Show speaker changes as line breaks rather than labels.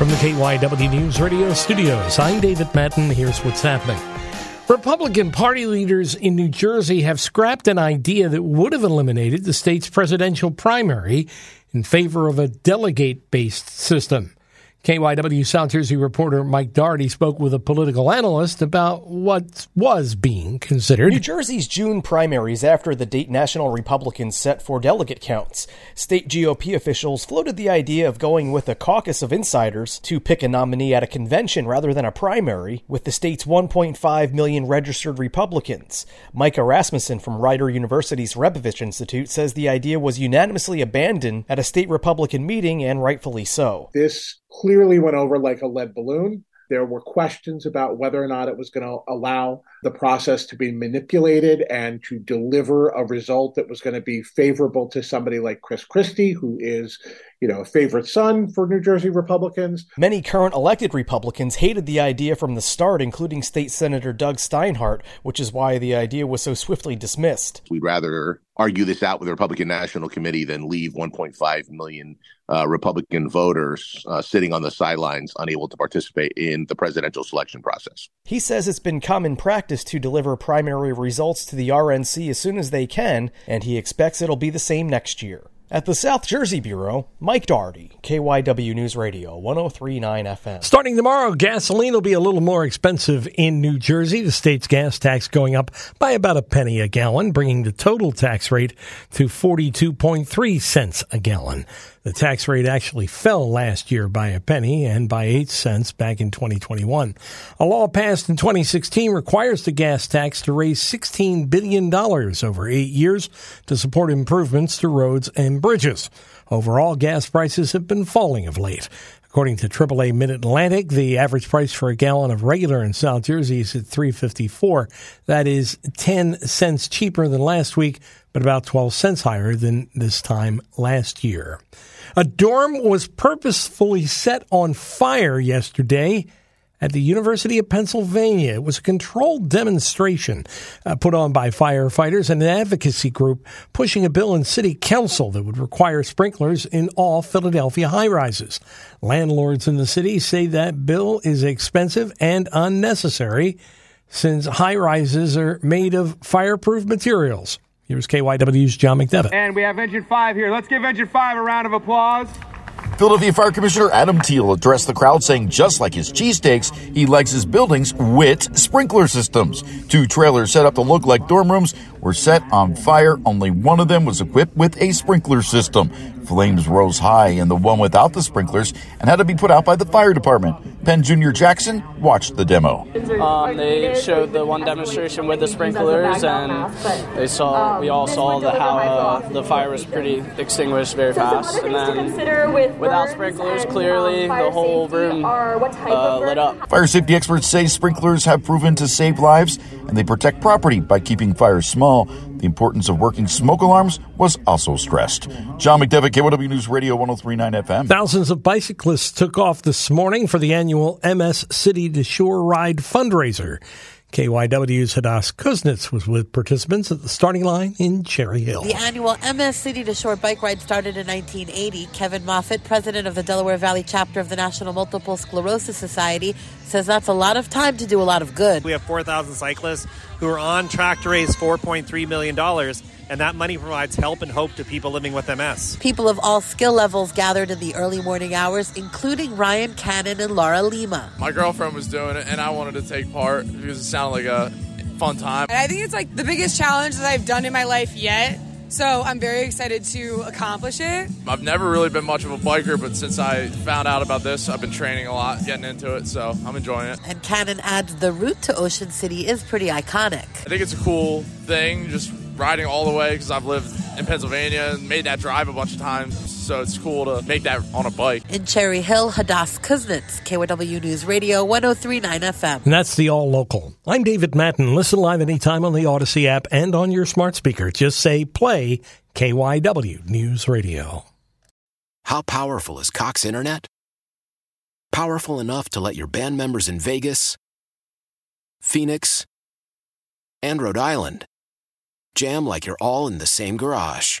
From the KYW News Radio studios, I'm David Madden. Here's what's happening. Republican Party leaders in New Jersey have scrapped an idea that would have eliminated the state's presidential primary in favor of a delegate based system. KYW South Jersey reporter Mike Doherty spoke with a political analyst about what was being considered.
New Jersey's June primaries after the date national Republicans set for delegate counts. State GOP officials floated the idea of going with a caucus of insiders to pick a nominee at a convention rather than a primary with the state's 1.5 million registered Republicans. Micah Rasmussen from Rider University's Rebovich Institute says the idea was unanimously abandoned at a state Republican meeting and rightfully so.
This clearly went over like a lead balloon. There were questions about whether or not it was going to allow the process to be manipulated and to deliver a result that was going to be favorable to somebody like Chris Christie, who is, you know, a favorite son for New Jersey Republicans.
Many current elected Republicans hated the idea from the start, including State Senator Doug Steinhardt, which is why the idea was so swiftly dismissed.
We'd rather argue this out with the Republican National Committee than leave 1.5 million uh, Republican voters uh, sitting on the sidelines, unable to participate in the presidential selection process.
He says it's been common practice to deliver primary results to the RNC as soon as they can, and he expects it'll be the same next year. At the South Jersey Bureau, Mike Doherty, KYW News Radio, 1039 FM.
Starting tomorrow, gasoline will be a little more expensive in New Jersey. The state's gas tax going up by about a penny a gallon, bringing the total tax rate to 42.3 cents a gallon. The tax rate actually fell last year by a penny and by 8 cents back in 2021. A law passed in 2016 requires the gas tax to raise $16 billion over eight years to support improvements to roads and bridges. Overall, gas prices have been falling of late. According to AAA Mid Atlantic, the average price for a gallon of regular in South Jersey is at 354. That is 10 cents cheaper than last week, but about 12 cents higher than this time last year. A dorm was purposefully set on fire yesterday at the University of Pennsylvania. It was a controlled demonstration uh, put on by firefighters and an advocacy group pushing a bill in city council that would require sprinklers in all Philadelphia high rises. Landlords in the city say that bill is expensive and unnecessary since high rises are made of fireproof materials. Here's KYW's John McDevitt.
And we have Engine 5 here. Let's give Engine 5 a round of applause.
Philadelphia Fire Commissioner Adam Thiel addressed the crowd saying just like his cheesesteaks, he likes his buildings with sprinkler systems. Two trailers set up to look like dorm rooms were set on fire. Only one of them was equipped with a sprinkler system. Flames rose high in the one without the sprinklers and had to be put out by the fire department. Penn Junior Jackson watched the demo.
Um, they showed the one demonstration with the sprinklers, and they saw we all saw the how uh, the fire was pretty extinguished very fast. And then without sprinklers, clearly the whole room uh, lit up.
Fire safety experts say sprinklers have proven to save lives and they protect property by keeping fires small. The importance of working smoke alarms was also stressed. John McDevitt, KYW News Radio 1039 FM.
Thousands of bicyclists took off this morning for the annual MS City to Shore Ride fundraiser. KYW's Hadas Kuznits was with participants at the starting line in Cherry Hill.
The annual MS City to Shore bike ride started in 1980. Kevin Moffitt, president of the Delaware Valley chapter of the National Multiple Sclerosis Society, says that's a lot of time to do a lot of good.
We have 4,000 cyclists who are on track to raise $4.3 million and that money provides help and hope to people living with MS.
People of all skill levels gathered in the early morning hours, including Ryan Cannon and Laura Lima.
My girlfriend was doing it, and I wanted to take part because it sounded like a fun time.
And I think it's like the biggest challenge that I've done in my life yet. So I'm very excited to accomplish it.
I've never really been much of a biker, but since I found out about this, I've been training a lot, getting into it, so I'm enjoying it.
And Cannon adds the route to Ocean City is pretty iconic.
I think it's a cool thing, just riding all the way because I've lived in Pennsylvania and made that drive a bunch of times. So it's cool to make that on a bike.
In Cherry Hill, Hadas Kuznits, KYW News Radio 1039 FM.
And that's the All Local. I'm David Madden. Listen live anytime on the Audacy app and on your smart speaker. Just say play KYW News Radio.
How powerful is Cox Internet? Powerful enough to let your band members in Vegas, Phoenix, and Rhode Island jam like you're all in the same garage.